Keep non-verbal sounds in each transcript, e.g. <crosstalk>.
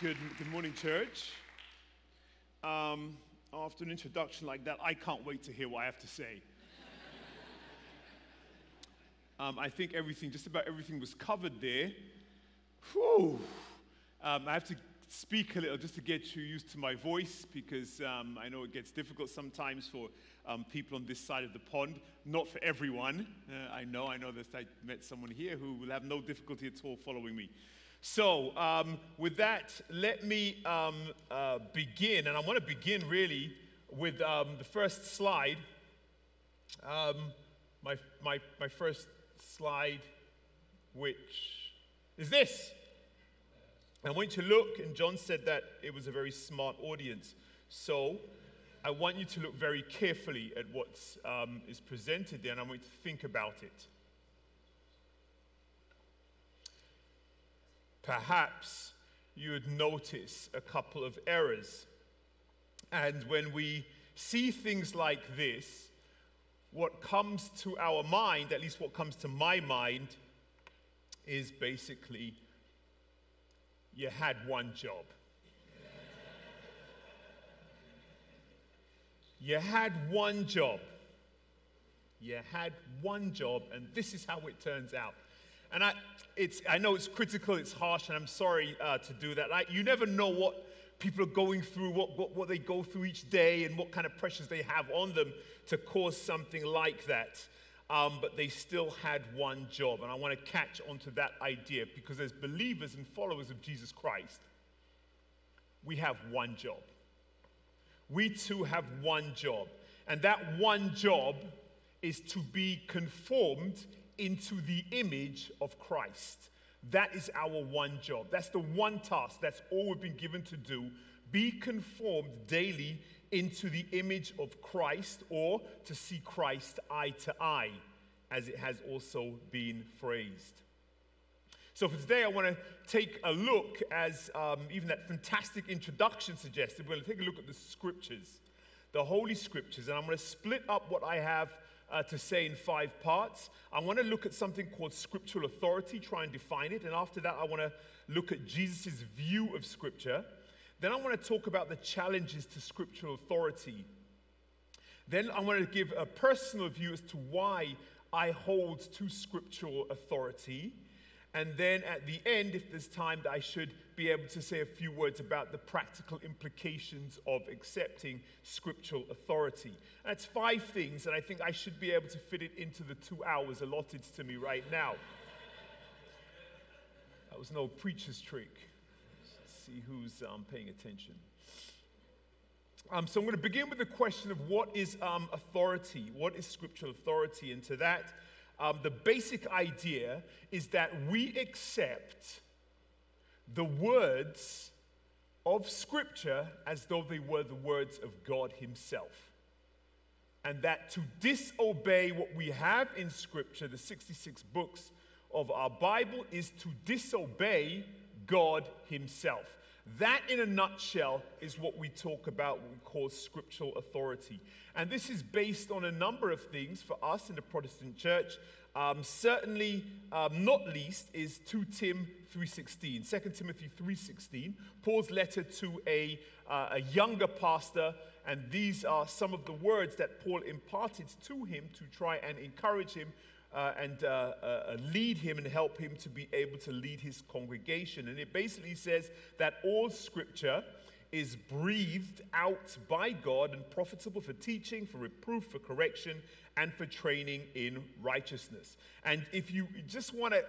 Good, good morning, church. Um, after an introduction like that, I can't wait to hear what I have to say. Um, I think everything, just about everything, was covered there. Whew. Um, I have to speak a little just to get you used to my voice because um, I know it gets difficult sometimes for um, people on this side of the pond. Not for everyone. Uh, I know, I know that I met someone here who will have no difficulty at all following me. So, um, with that, let me um, uh, begin. And I want to begin really with um, the first slide. Um, my, my, my first slide, which is this. I want you to look, and John said that it was a very smart audience. So, I want you to look very carefully at what um, is presented there, and I want you to think about it. Perhaps you would notice a couple of errors. And when we see things like this, what comes to our mind, at least what comes to my mind, is basically you had one job. <laughs> you had one job. You had one job, and this is how it turns out. And I, it's, I know it's critical, it's harsh, and I'm sorry uh, to do that. I, you never know what people are going through, what, what, what they go through each day, and what kind of pressures they have on them to cause something like that. Um, but they still had one job. And I want to catch onto that idea because as believers and followers of Jesus Christ, we have one job. We too have one job. And that one job is to be conformed into the image of Christ. That is our one job. That's the one task. That's all we've been given to do. Be conformed daily into the image of Christ or to see Christ eye to eye, as it has also been phrased. So, for today, I want to take a look, as um, even that fantastic introduction suggested, we're going to take a look at the scriptures, the Holy Scriptures, and I'm going to split up what I have uh, to say in five parts. I want to look at something called scriptural authority, try and define it. And after that, I want to look at Jesus' view of scripture. Then I want to talk about the challenges to scriptural authority. Then I want to give a personal view as to why I hold to scriptural authority. And then at the end, if there's time, that I should be able to say a few words about the practical implications of accepting scriptural authority. That's five things, and I think I should be able to fit it into the two hours allotted to me right now. That was no preacher's trick. Let's see who's um, paying attention. Um, so I'm going to begin with the question of what is um, authority? What is scriptural authority? And to that, um, the basic idea is that we accept the words of Scripture as though they were the words of God Himself. And that to disobey what we have in Scripture, the 66 books of our Bible, is to disobey God Himself. That, in a nutshell, is what we talk about, what we call scriptural authority. And this is based on a number of things for us in the Protestant church. Um, certainly, um, not least, is 2 Tim 3.16. 2 Timothy 3.16, Paul's letter to a, uh, a younger pastor, and these are some of the words that Paul imparted to him to try and encourage him uh, and uh, uh, lead him and help him to be able to lead his congregation. And it basically says that all scripture is breathed out by God and profitable for teaching, for reproof, for correction, and for training in righteousness. And if you just want to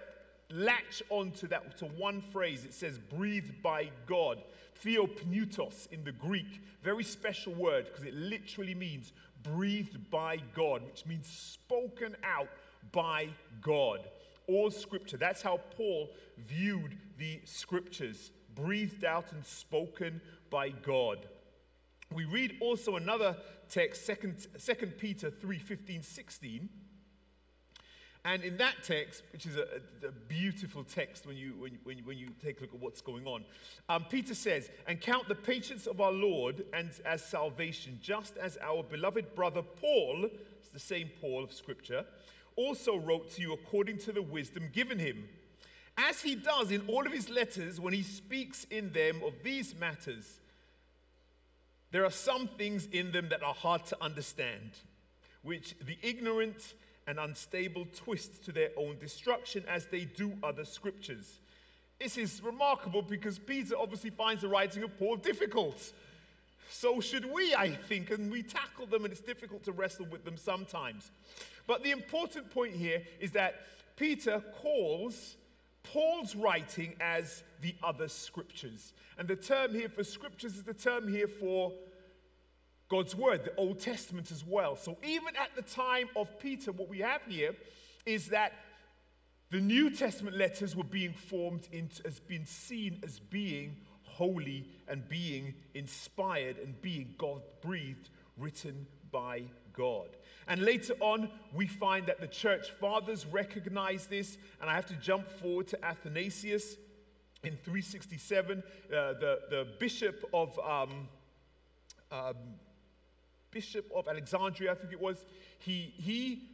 latch onto that to one phrase, it says breathed by God. Theopneustos in the Greek, very special word because it literally means breathed by God, which means spoken out by God. All scripture. That's how Paul viewed the scriptures, breathed out and spoken by God. We read also another text, 2, 2 Peter 3 15, 16. And in that text, which is a, a beautiful text when you, when, when, when you take a look at what's going on, um, Peter says, And count the patience of our Lord and as salvation, just as our beloved brother Paul, it's the same Paul of Scripture, also wrote to you according to the wisdom given him as he does in all of his letters when he speaks in them of these matters, there are some things in them that are hard to understand, which the ignorant and unstable twist to their own destruction as they do other scriptures. This is remarkable because Peter obviously finds the writing of Paul difficult. So should we, I think, and we tackle them, and it's difficult to wrestle with them sometimes. But the important point here is that Peter calls Paul's writing as the other scriptures. And the term here for scriptures is the term here for God's word, the Old Testament as well. So even at the time of Peter, what we have here is that the New Testament letters were being formed into, as being seen as being holy and being inspired and being God breathed, written by God. And later on, we find that the church fathers recognize this, and I have to jump forward to Athanasius in 367, uh, the, the bishop of. Um, um, Bishop of Alexandria, I think it was, he, he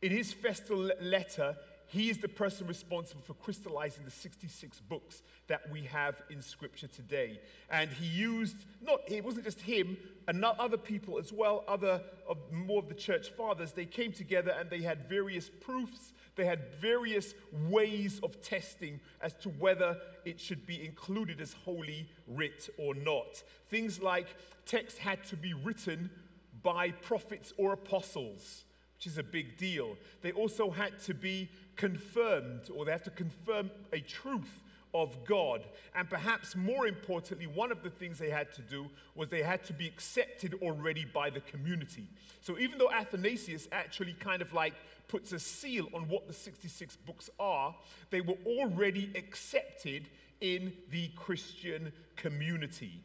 in his festal letter, he is the person responsible for crystallizing the 66 books that we have in Scripture today. And he used, not, it wasn't just him, and other people as well, other of more of the church fathers, they came together and they had various proofs, they had various ways of testing as to whether it should be included as holy writ or not. Things like text had to be written by prophets or apostles which is a big deal. They also had to be confirmed, or they have to confirm a truth of God. And perhaps more importantly, one of the things they had to do was they had to be accepted already by the community. So even though Athanasius actually kind of like puts a seal on what the 66 books are, they were already accepted in the Christian community.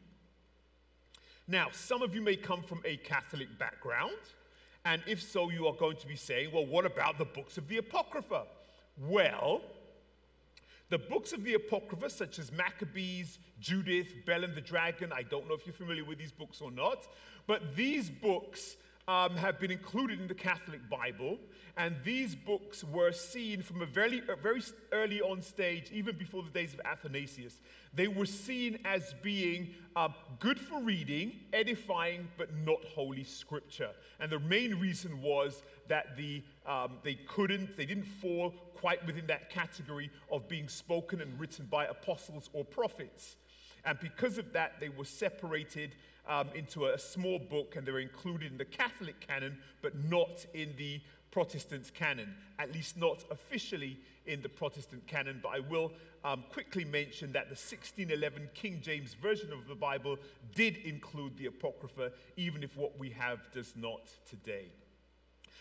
Now, some of you may come from a Catholic background, and if so, you are going to be saying, well, what about the books of the Apocrypha? Well, the books of the Apocrypha, such as Maccabees, Judith, Bel and the Dragon, I don't know if you're familiar with these books or not, but these books um, have been included in the Catholic Bible, and these books were seen from a very, a very early on stage, even before the days of Athanasius. They were seen as being uh, good for reading, edifying, but not holy scripture. And the main reason was that the, um, they couldn't, they didn't fall quite within that category of being spoken and written by apostles or prophets. And because of that, they were separated um, into a small book and they were included in the Catholic canon, but not in the Protestant canon, at least not officially in the Protestant canon. But I will um, quickly mention that the 1611 King James Version of the Bible did include the Apocrypha, even if what we have does not today.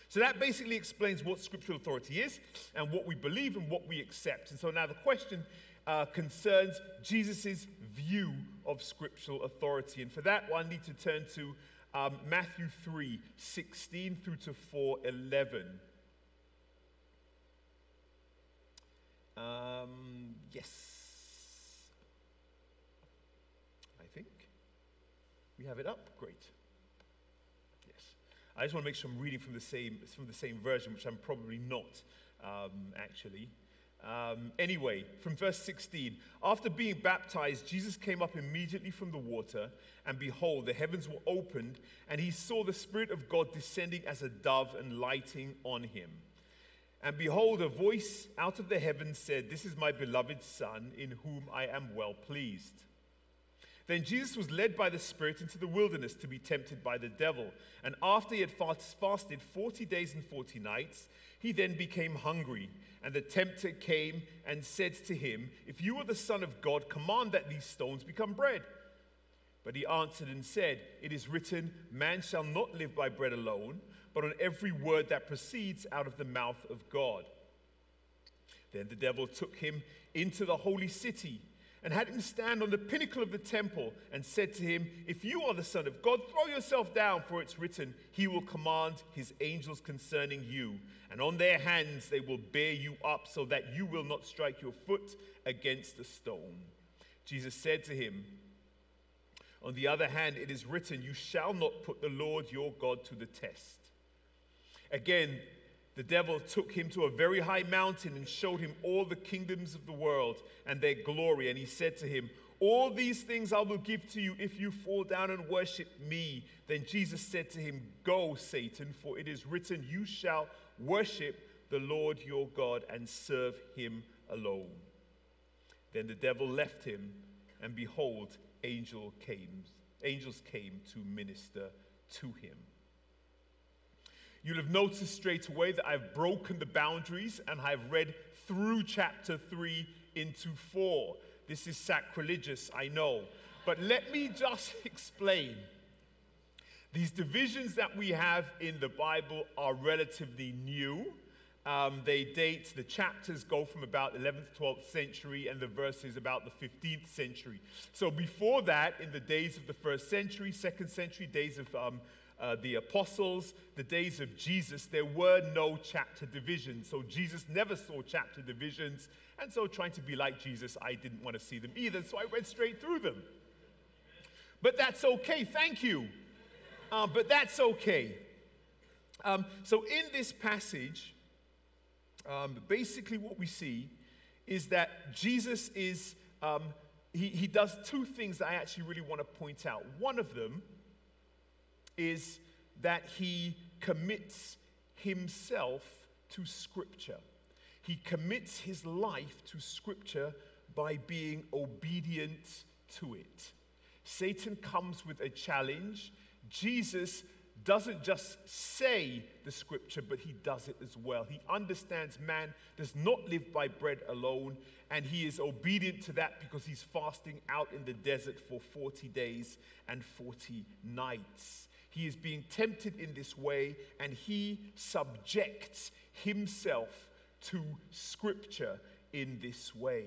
So that basically explains what scriptural authority is and what we believe and what we accept. And so now the question uh, concerns Jesus' view of scriptural authority. And for that, one, I need to turn to um, Matthew 3 16 through to 4 11. Um, yes. I think we have it up. Great. Yes. I just want to make sure I'm reading from the same, from the same version, which I'm probably not, um, actually. Um, anyway, from verse 16, after being baptized, Jesus came up immediately from the water, and behold, the heavens were opened, and he saw the Spirit of God descending as a dove and lighting on him. And behold, a voice out of the heavens said, This is my beloved Son, in whom I am well pleased. Then Jesus was led by the Spirit into the wilderness to be tempted by the devil. And after he had fasted 40 days and 40 nights, he then became hungry. And the tempter came and said to him, If you are the Son of God, command that these stones become bread. But he answered and said, It is written, Man shall not live by bread alone, but on every word that proceeds out of the mouth of God. Then the devil took him into the holy city and had him stand on the pinnacle of the temple and said to him, If you are the Son of God, throw yourself down, for it's written, He will command His angels concerning you, and on their hands they will bear you up so that you will not strike your foot against a stone. Jesus said to him, On the other hand, it is written, You shall not put the Lord your God to the test. Again, the devil took him to a very high mountain and showed him all the kingdoms of the world and their glory. And he said to him, All these things I will give to you if you fall down and worship me. Then Jesus said to him, Go, Satan, for it is written, You shall worship the Lord your God and serve him alone. Then the devil left him, and behold, angel came, angels came to minister to him. You'll have noticed straight away that I've broken the boundaries and I've read through chapter 3 into 4. This is sacrilegious, I know. But let me just <laughs> explain. These divisions that we have in the Bible are relatively new. Um, they date, the chapters go from about 11th, 12th century, and the verses about the 15th century. So before that, in the days of the first century, second century, days of um, uh, the apostles, the days of Jesus, there were no chapter divisions. So Jesus never saw chapter divisions. And so, trying to be like Jesus, I didn't want to see them either. So I went straight through them. But that's okay. Thank you. Uh, but that's okay. Um, so, in this passage, um, basically what we see is that Jesus is, um, he, he does two things that I actually really want to point out. One of them is that he commits himself to Scripture. He commits his life to Scripture by being obedient to it. Satan comes with a challenge. Jesus doesn't just say the scripture, but he does it as well. He understands man does not live by bread alone, and he is obedient to that because he's fasting out in the desert for 40 days and 40 nights. He is being tempted in this way, and he subjects himself to Scripture in this way.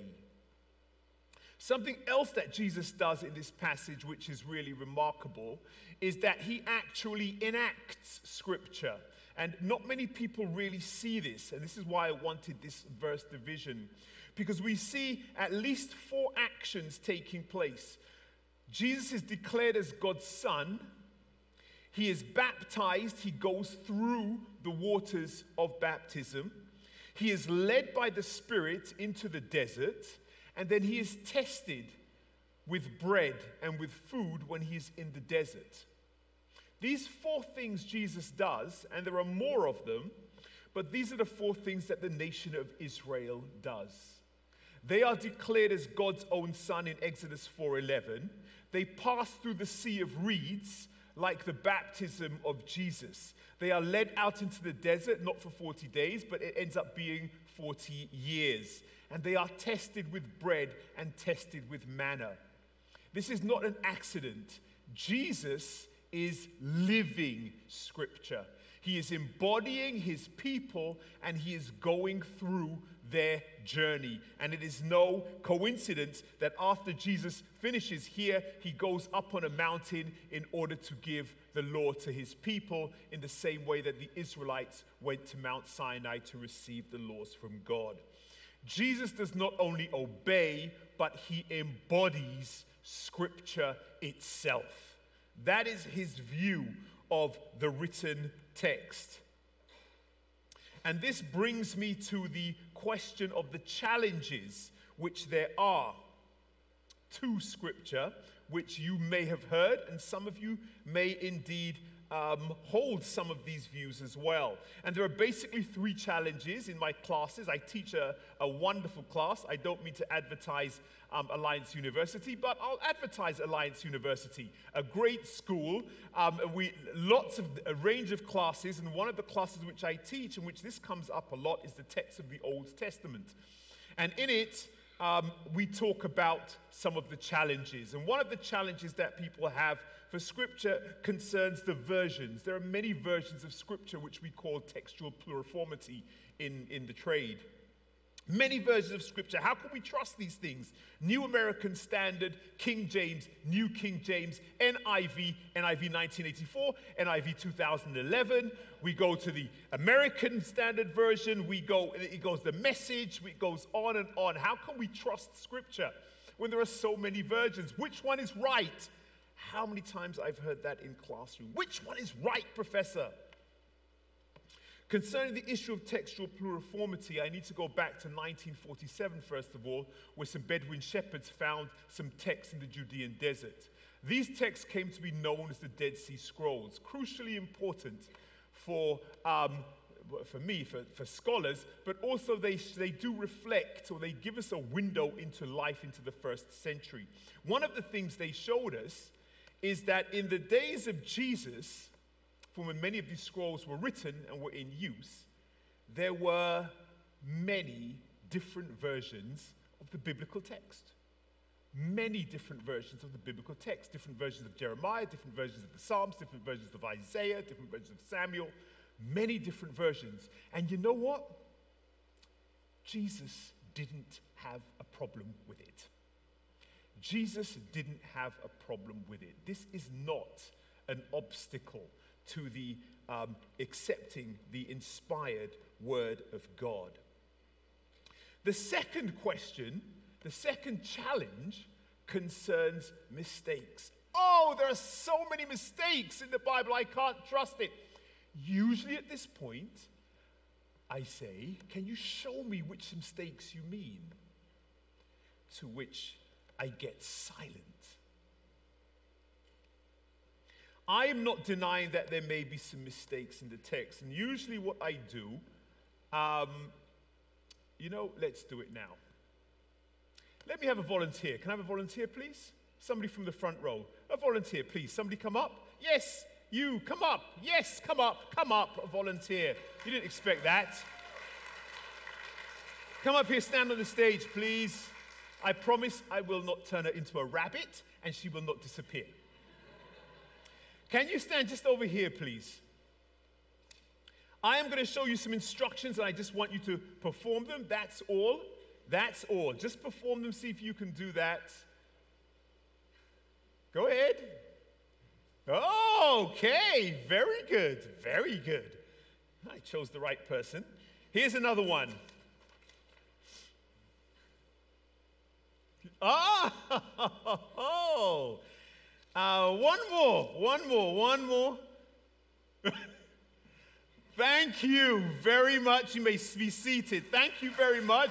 Something else that Jesus does in this passage, which is really remarkable, is that he actually enacts Scripture. And not many people really see this, and this is why I wanted this verse division, because we see at least four actions taking place. Jesus is declared as God's Son, he is baptized, he goes through the waters of baptism. He is led by the Spirit into the desert, and then he is tested with bread and with food when he's in the desert. These four things Jesus does, and there are more of them, but these are the four things that the nation of Israel does. They are declared as God's own son in Exodus 4:11. They pass through the sea of reeds like the baptism of Jesus. They are led out into the desert, not for 40 days, but it ends up being 40 years. And they are tested with bread and tested with manna. This is not an accident. Jesus is living scripture. He is embodying his people and he is going through their journey. And it is no coincidence that after Jesus finishes here, he goes up on a mountain in order to give the law to his people in the same way that the Israelites went to Mount Sinai to receive the laws from God. Jesus does not only obey, but he embodies Scripture itself. That is his view of the written text. And this brings me to the question of the challenges which there are. To Scripture, which you may have heard, and some of you may indeed um, hold some of these views as well. And there are basically three challenges in my classes. I teach a, a wonderful class. I don't mean to advertise um, Alliance University, but I'll advertise Alliance University, a great school. Um, we lots of a range of classes, and one of the classes which I teach, in which this comes up a lot, is the text of the Old Testament. And in it, um, we talk about some of the challenges. And one of the challenges that people have for Scripture concerns the versions. There are many versions of Scripture which we call textual pluriformity in, in the trade. Many versions of Scripture. How can we trust these things? New American Standard, King James, New King James, NIV, NIV 1984, NIV 2011. We go to the American Standard Version. We go, it goes the message, it goes on and on. How can we trust Scripture when there are so many versions? Which one is right? How many times I've heard that in classroom? Which one is right, professor? Concerning the issue of textual pluriformity, I need to go back to 1947, first of all, where some Bedouin shepherds found some texts in the Judean desert. These texts came to be known as the Dead Sea Scrolls, crucially important for, um, for me, for, for scholars, but also they, they do reflect or they give us a window into life into the first century. One of the things they showed us is that in the days of Jesus, from when many of these scrolls were written and were in use, there were many different versions of the biblical text. Many different versions of the biblical text, different versions of Jeremiah, different versions of the Psalms, different versions of Isaiah, different versions of Samuel, many different versions. And you know what? Jesus didn't have a problem with it. Jesus didn't have a problem with it. This is not an obstacle to the um, accepting the inspired word of God. The second question, the second challenge concerns mistakes. Oh, there are so many mistakes in the Bible, I can't trust it. Usually at this point, I say, Can you show me which mistakes you mean? To which I get silent. I am not denying that there may be some mistakes in the text. And usually, what I do, um, you know, let's do it now. Let me have a volunteer. Can I have a volunteer, please? Somebody from the front row. A volunteer, please. Somebody come up. Yes, you, come up. Yes, come up. Come up, a volunteer. You didn't expect that. Come up here, stand on the stage, please. I promise I will not turn her into a rabbit and she will not disappear. Can you stand just over here, please? I am going to show you some instructions and I just want you to perform them. That's all. That's all. Just perform them, see if you can do that. Go ahead. Okay, very good. Very good. I chose the right person. Here's another one. <laughs> oh, uh, one more, one more, one more. <laughs> Thank you very much. You may be seated. Thank you very much.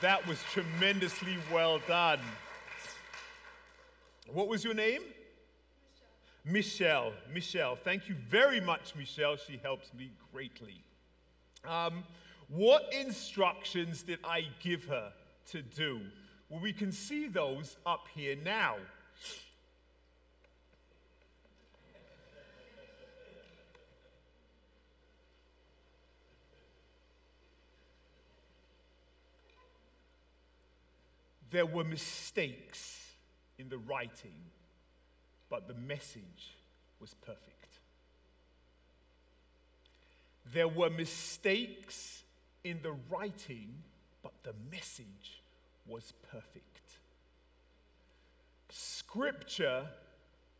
That was tremendously well done. What was your name? Michelle. Michelle. Thank you very much, Michelle. She helps me greatly. Um, what instructions did I give her to do? Well, we can see those up here now. There were mistakes in the writing, but the message was perfect. There were mistakes in the writing, but the message was perfect. Scripture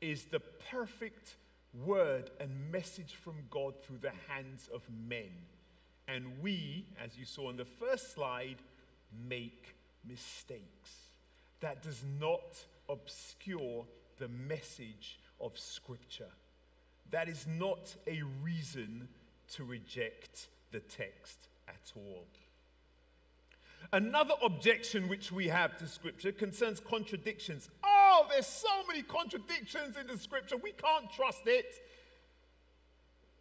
is the perfect word and message from God through the hands of men. And we, as you saw in the first slide, make mistakes. That does not obscure the message of Scripture. That is not a reason to reject the text at all. Another objection which we have to Scripture concerns contradictions. Oh, there's so many contradictions in the Scripture, we can't trust it.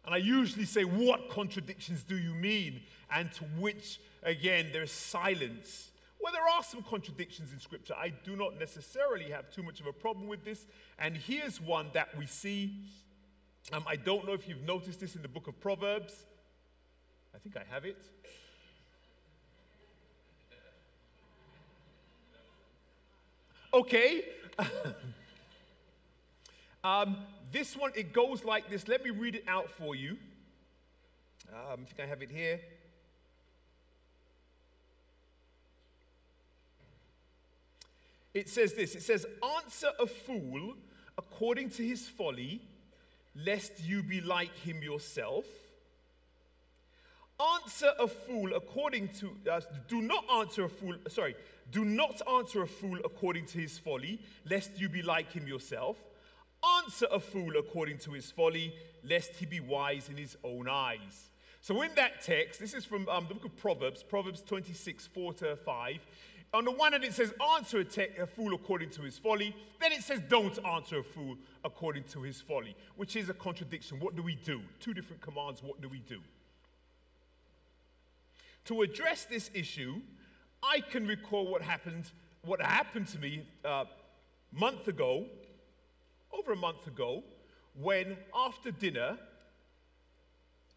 And I usually say, What contradictions do you mean? And to which, again, there's silence. Well, there are some contradictions in Scripture. I do not necessarily have too much of a problem with this. And here's one that we see. Um, I don't know if you've noticed this in the book of Proverbs. I think I have it. Okay. <laughs> um, this one, it goes like this. Let me read it out for you. Um, I think I have it here. It says this it says, Answer a fool according to his folly, lest you be like him yourself. Answer a fool according to, uh, do not answer a fool, sorry, do not answer a fool according to his folly, lest you be like him yourself. Answer a fool according to his folly, lest he be wise in his own eyes. So, in that text, this is from um, the book of Proverbs, Proverbs 26, 4 to 5. On the one hand, it says, Answer a, te- a, fool according to his folly. Then it says, Don't answer a fool according to his folly, which is a contradiction. What do we do? Two different commands. What do we do? To address this issue, I can recall what happened, what happened to me a uh, month ago, over a month ago, when after dinner,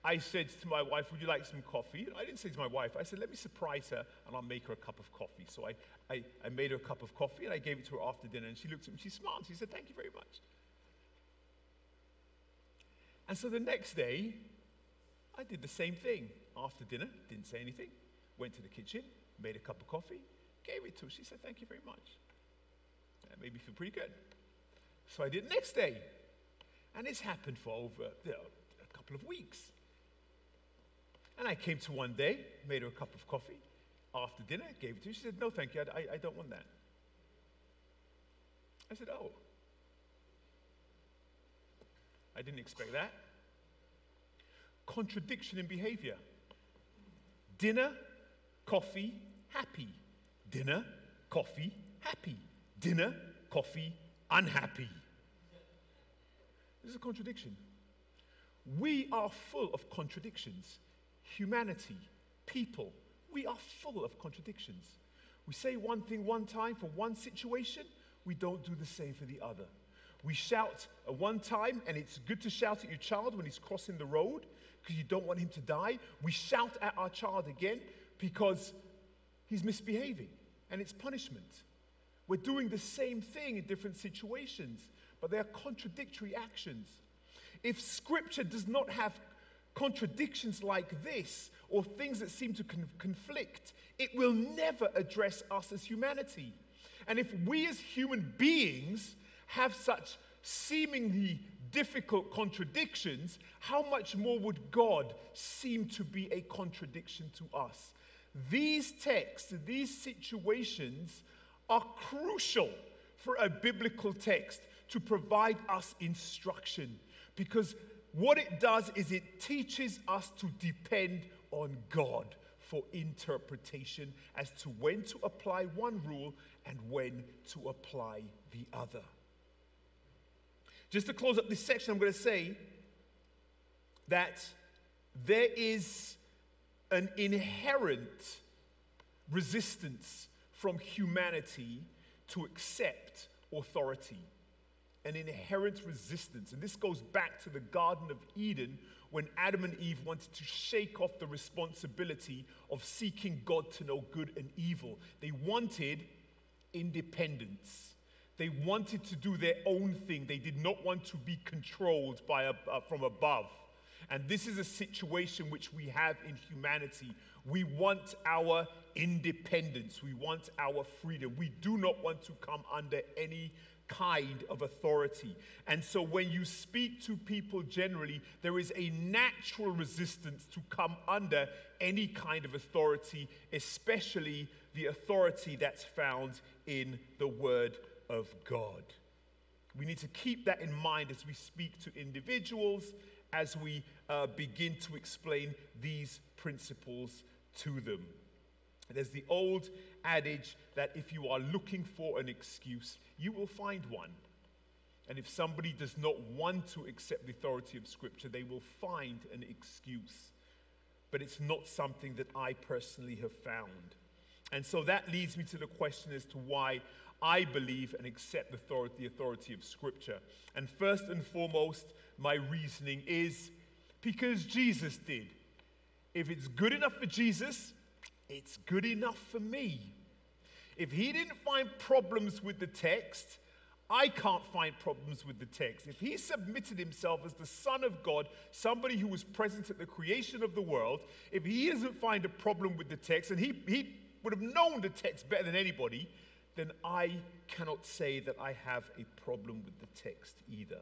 I said to my wife, Would you like some coffee? I didn't say to my wife, I said, Let me surprise her and I'll make her a cup of coffee. So I, I, I made her a cup of coffee and I gave it to her after dinner. And she looked at me, she smiled. She said, Thank you very much. And so the next day, I did the same thing. After dinner, didn't say anything, went to the kitchen, made a cup of coffee, gave it to her. She said, Thank you very much. That made me feel pretty good. So I did the next day. And it's happened for over you know, a couple of weeks. And I came to one day, made her a cup of coffee. After dinner, gave it to her. She said, No, thank you, I, I don't want that. I said, Oh. I didn't expect that. Contradiction in behavior. Dinner, coffee, happy. Dinner, coffee, happy. Dinner, coffee, unhappy. This is a contradiction. We are full of contradictions. Humanity, people, we are full of contradictions. We say one thing one time for one situation, we don't do the same for the other. We shout at one time, and it's good to shout at your child when he's crossing the road because you don't want him to die. We shout at our child again because he's misbehaving, and it's punishment. We're doing the same thing in different situations, but they are contradictory actions. If scripture does not have contradictions like this or things that seem to con- conflict, it will never address us as humanity. And if we as human beings have such seemingly difficult contradictions, how much more would God seem to be a contradiction to us? These texts, these situations are crucial for a biblical text to provide us instruction because what it does is it teaches us to depend on God for interpretation as to when to apply one rule and when to apply the other. Just to close up this section, I'm going to say that there is an inherent resistance from humanity to accept authority. An inherent resistance. And this goes back to the Garden of Eden when Adam and Eve wanted to shake off the responsibility of seeking God to know good and evil. They wanted independence. They wanted to do their own thing. They did not want to be controlled by a, uh, from above. And this is a situation which we have in humanity. We want our independence. We want our freedom. We do not want to come under any kind of authority. And so when you speak to people generally, there is a natural resistance to come under any kind of authority, especially the authority that's found in the Word of God. We need to keep that in mind as we speak to individuals, as we uh, begin to explain these principles to them. There's the old adage that if you are looking for an excuse, you will find one. And if somebody does not want to accept the authority of Scripture, they will find an excuse. But it's not something that I personally have found. And so that leads me to the question as to why I believe and accept the authority, of Scripture. And first and foremost, my reasoning is because Jesus did. If it's good enough for Jesus, it's good enough for me. If he didn't find problems with the text, I can't find problems with the text. If he submitted himself as the Son of God, somebody who was present at the creation of the world, if he doesn't find a problem with the text, and he, he would have known the text better than anybody, then I cannot say that I have a problem with the text either.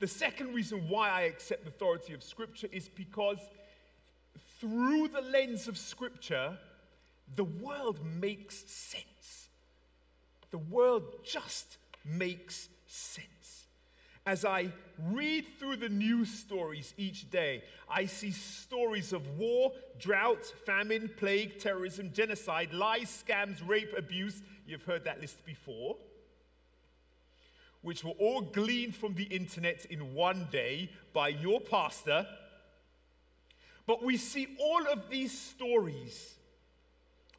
The second reason why I accept the authority of Scripture is because through the lens of Scripture, the world makes sense. The world just makes sense. As I read through the news stories each day, I see stories of war, drought, famine, plague, terrorism, genocide, lies, scams, rape, abuse. You've heard that list before. Which were all gleaned from the internet in one day by your pastor. But we see all of these stories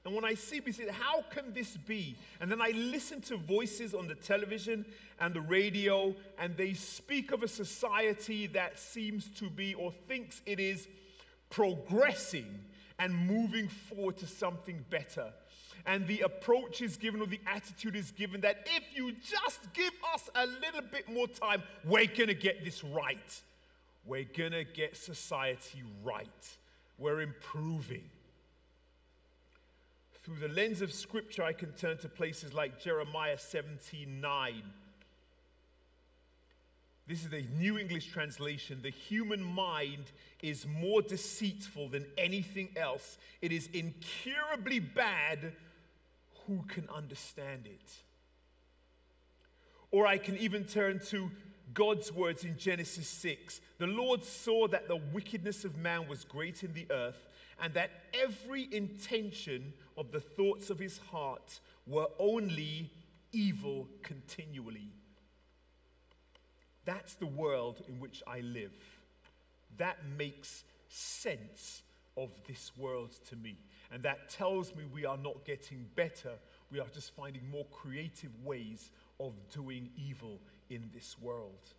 and when I see, say, how can this be? And then I listen to voices on the television and the radio, and they speak of a society that seems to be or thinks it is progressing and moving forward to something better. And the approach is given, or the attitude is given, that if you just give us a little bit more time, we're gonna get this right. We're gonna get society right. We're improving. Through the lens of scripture, I can turn to places like Jeremiah 79. This is the New English translation. The human mind is more deceitful than anything else, it is incurably bad. Who can understand it? Or I can even turn to God's words in Genesis 6. The Lord saw that the wickedness of man was great in the earth, and that every intention of the thoughts of his heart were only evil continually. That's the world in which I live. That makes sense of this world to me. And that tells me we are not getting better, we are just finding more creative ways of doing evil in this world.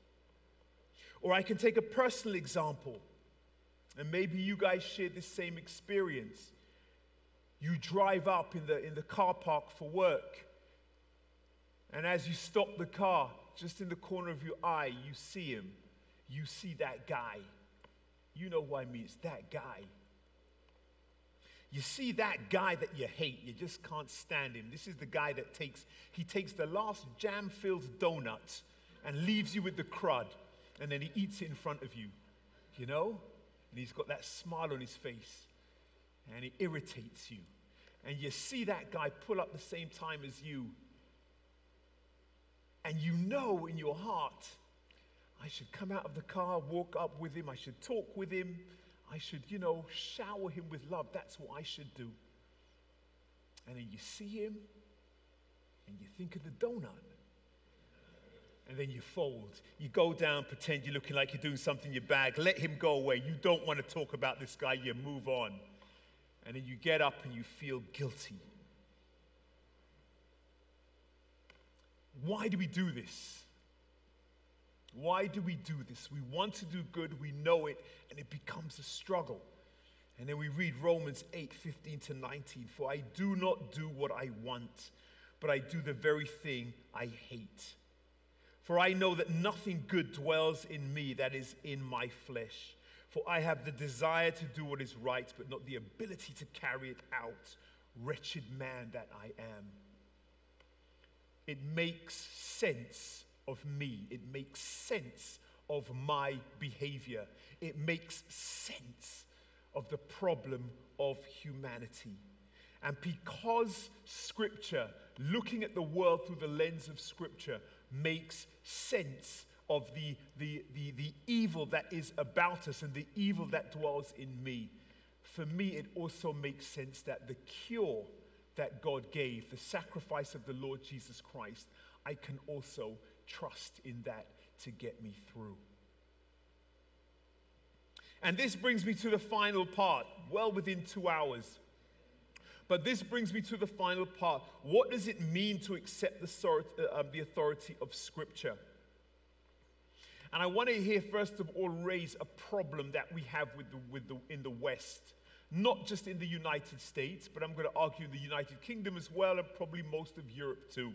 Or I can take a personal example, and maybe you guys share the same experience. You drive up in the, in the car park for work. And as you stop the car, just in the corner of your eye, you see him. You see that guy. You know who I mean. It's that guy. You see that guy that you hate, you just can't stand him. This is the guy that takes, he takes the last jam-filled donut and leaves you with the crud, and then he eats it in front of you, you know? And he's got that smile on his face, and he irritates you and you see that guy pull up the same time as you, and you know in your heart, I should come out of the car, walk up with him, I should talk with him, I should, you know, shower him with love. That's what I should do. And then you see him, and you think of the donut. And then you fold. You go down, pretend you're looking like you're doing something in your bag. Let him go away. You don't want to talk about this guy. You move on and then you get up and you feel guilty. Why do we do this? Why do we do this? We want to do good, we know it, and it becomes a struggle. And then we read Romans 8 15 to 19. For I do not do what I want, but I do the very thing I hate. For I know that nothing good dwells in me, that is, in my flesh. For I have the desire to do what is right, but not the ability to carry it out. Wretched man that I am. It makes sense of me, it makes sense of my behavior, it makes sense of the problem of humanity. And because Scripture, looking at the world through the lens of Scripture, makes sense of the, the, the, the evil that is about us and the evil that dwells in me, for me, it also makes sense that the cure that God gave, the sacrifice of the Lord Jesus Christ, I can also trust in that to get me through. And this brings me to the final part, well within two hours. But this brings me to the final part. What does it mean to accept the, uh, um, authority of Scripture? And I want to here, first of all, raise a problem that we have with the, with the, in the West. Not just in the United States, but I'm going to argue in the United Kingdom as well, and probably most of Europe too.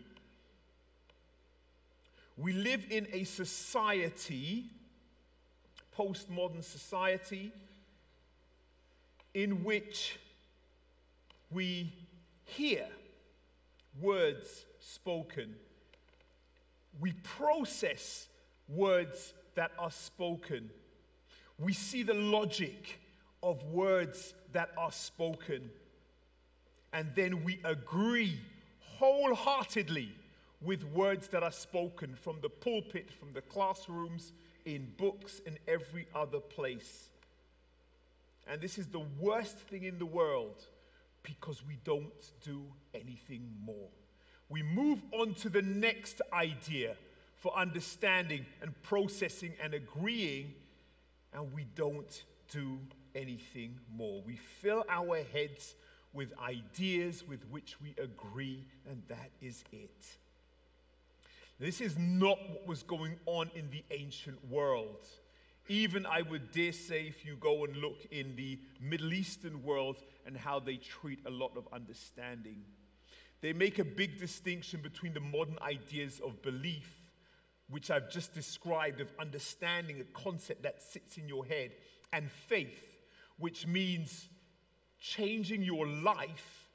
We live in a society, postmodern society, in which we hear words spoken, we process words that are spoken. We see the logic of words that are spoken. And then we agree wholeheartedly with words that are spoken from the pulpit, from the classrooms, in books, and every other place. And this is the worst thing in the world because we don't do anything more. We move on to the next idea for understanding and processing and agreeing, and we don't do anything more. We fill our heads with ideas with which we agree, and that is it. This is not what was going on in the ancient world. Even, I would dare say, if you go and look in the Middle Eastern world and how they treat a lot of understanding, they make a big distinction between the modern ideas of belief, which I've just described, of understanding a concept that sits in your head, and faith, which means changing your life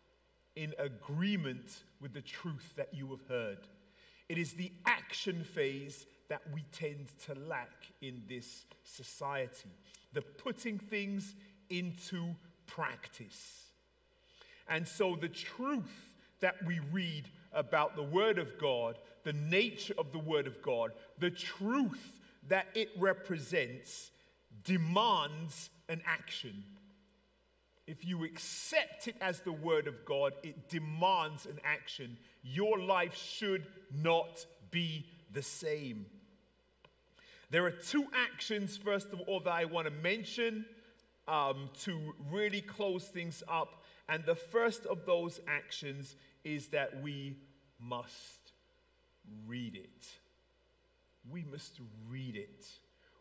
in agreement with the truth that you have heard. It is the action phase that we tend to lack in this society the putting things into practice. And so, the truth that we read about the Word of God, the nature of the Word of God, the truth that it represents, demands an action. If you accept it as the Word of God, it demands an action. Your life should not be the same. There are two actions, first of all, that I want to mention um, to really close things up. And the first of those actions is that we must read it. We must read it.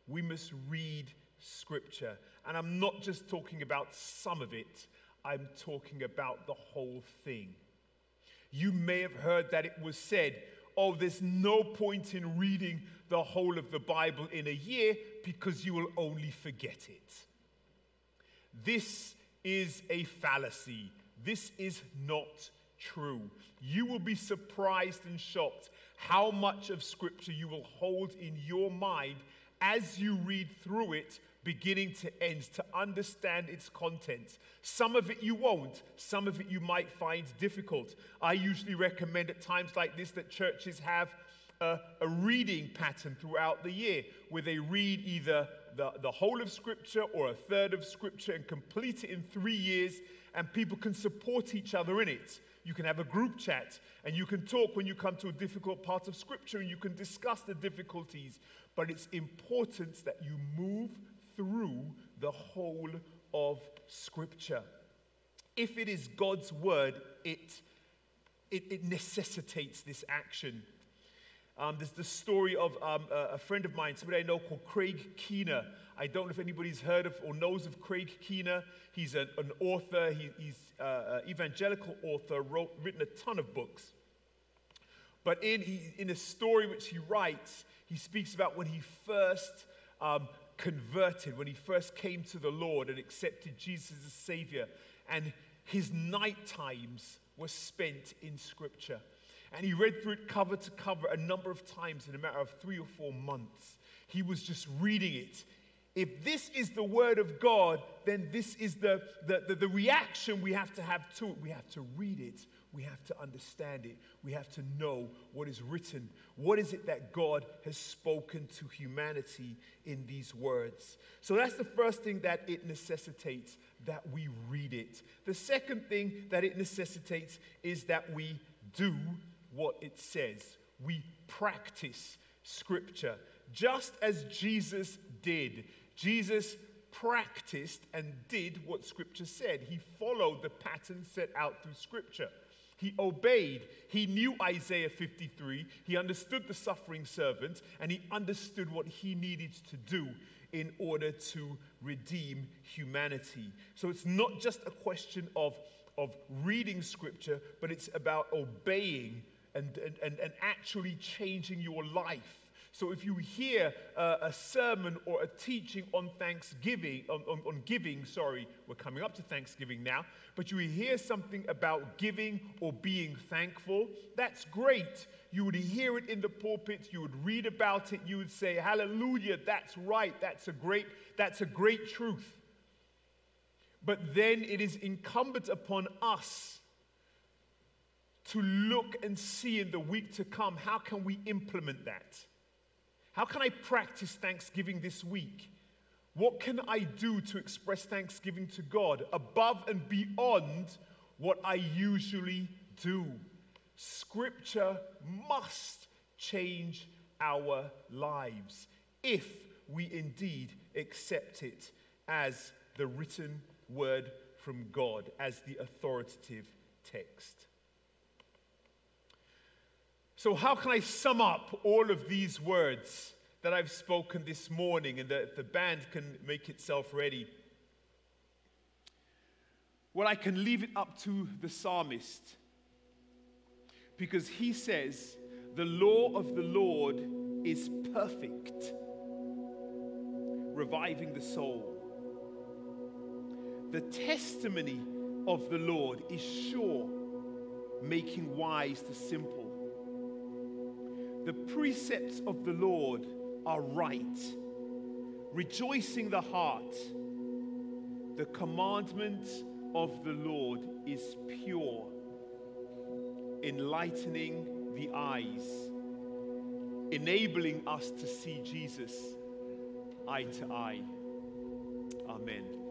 We must read Scripture. And I'm not just talking about some of it, I'm talking about the whole thing. You may have heard that it was said, oh, there's no point in reading the whole of the Bible in a year because you will only forget it. This is a fallacy. This is not true. You will be surprised and shocked how much of Scripture you will hold in your mind as you read through it beginning to end, to understand its content. Some of it you won't, some of it you might find difficult. I usually recommend at times like this that churches have a, a reading pattern throughout the year where they read either the, the whole of Scripture or a third of Scripture and complete it in three years, and people can support each other in it. You can have a group chat and you can talk when you come to a difficult part of Scripture and you can discuss the difficulties. But it's important that you move through the whole of Scripture. If it is God's word, it, it, it necessitates this action. Um, there's the story of um, a, a, friend of mine, somebody I know called Craig Keener. I don't know if anybody's heard of or knows of Craig Keener. He's an, an author, he, he's an uh, evangelical author, wrote, written a ton of books. But in, he, in a story which he writes, he speaks about when he first um, converted, when he first came to the Lord and accepted Jesus as Savior, and his night times were spent in Scripture. And he read through it cover to cover a number of times in a matter of three or four months. He was just reading it. If this is the Word of God, then this is the, the, the, the reaction we have to have to it. We have to read it we have to understand it. We have to know what is written. What is it that God has spoken to humanity in these words? So that's the first thing that it necessitates that we read it. The second thing that it necessitates is that we do what it says. We practice scripture just as Jesus did. Jesus practiced and did what scripture said. He followed the pattern set out through scripture. He obeyed. He knew Isaiah 53. He understood the suffering servant, and he understood what he needed to do in order to redeem humanity. So it's not just a question of, of reading scripture, but it's about obeying and, and, and actually changing your life so if you hear uh, a sermon or a teaching on Thanksgiving, on, on, on giving, sorry, we're coming up to Thanksgiving now, but you hear something about giving or being thankful, that's great. You would hear it in the pulpit, you would read about it, you would say, Hallelujah, that's right, that's a great, that's a great truth. But then it is incumbent upon us to look and see in the week to come how can we implement that? How can I practice thanksgiving this week? What can I do to express thanksgiving to God above and beyond what I usually do? Scripture must change our lives if we indeed accept it as the written word from God, as the authoritative text. So, how can I sum up all of these words that I've spoken this morning and that the band can make itself ready? Well, I can leave it up to the psalmist because he says, The law of the Lord is perfect, reviving the soul. The testimony of the Lord is sure, making wise the simple. The precepts of the Lord are right, rejoicing the heart. The commandment of the Lord is pure, enlightening the eyes, enabling us to see Jesus eye to eye. Amen.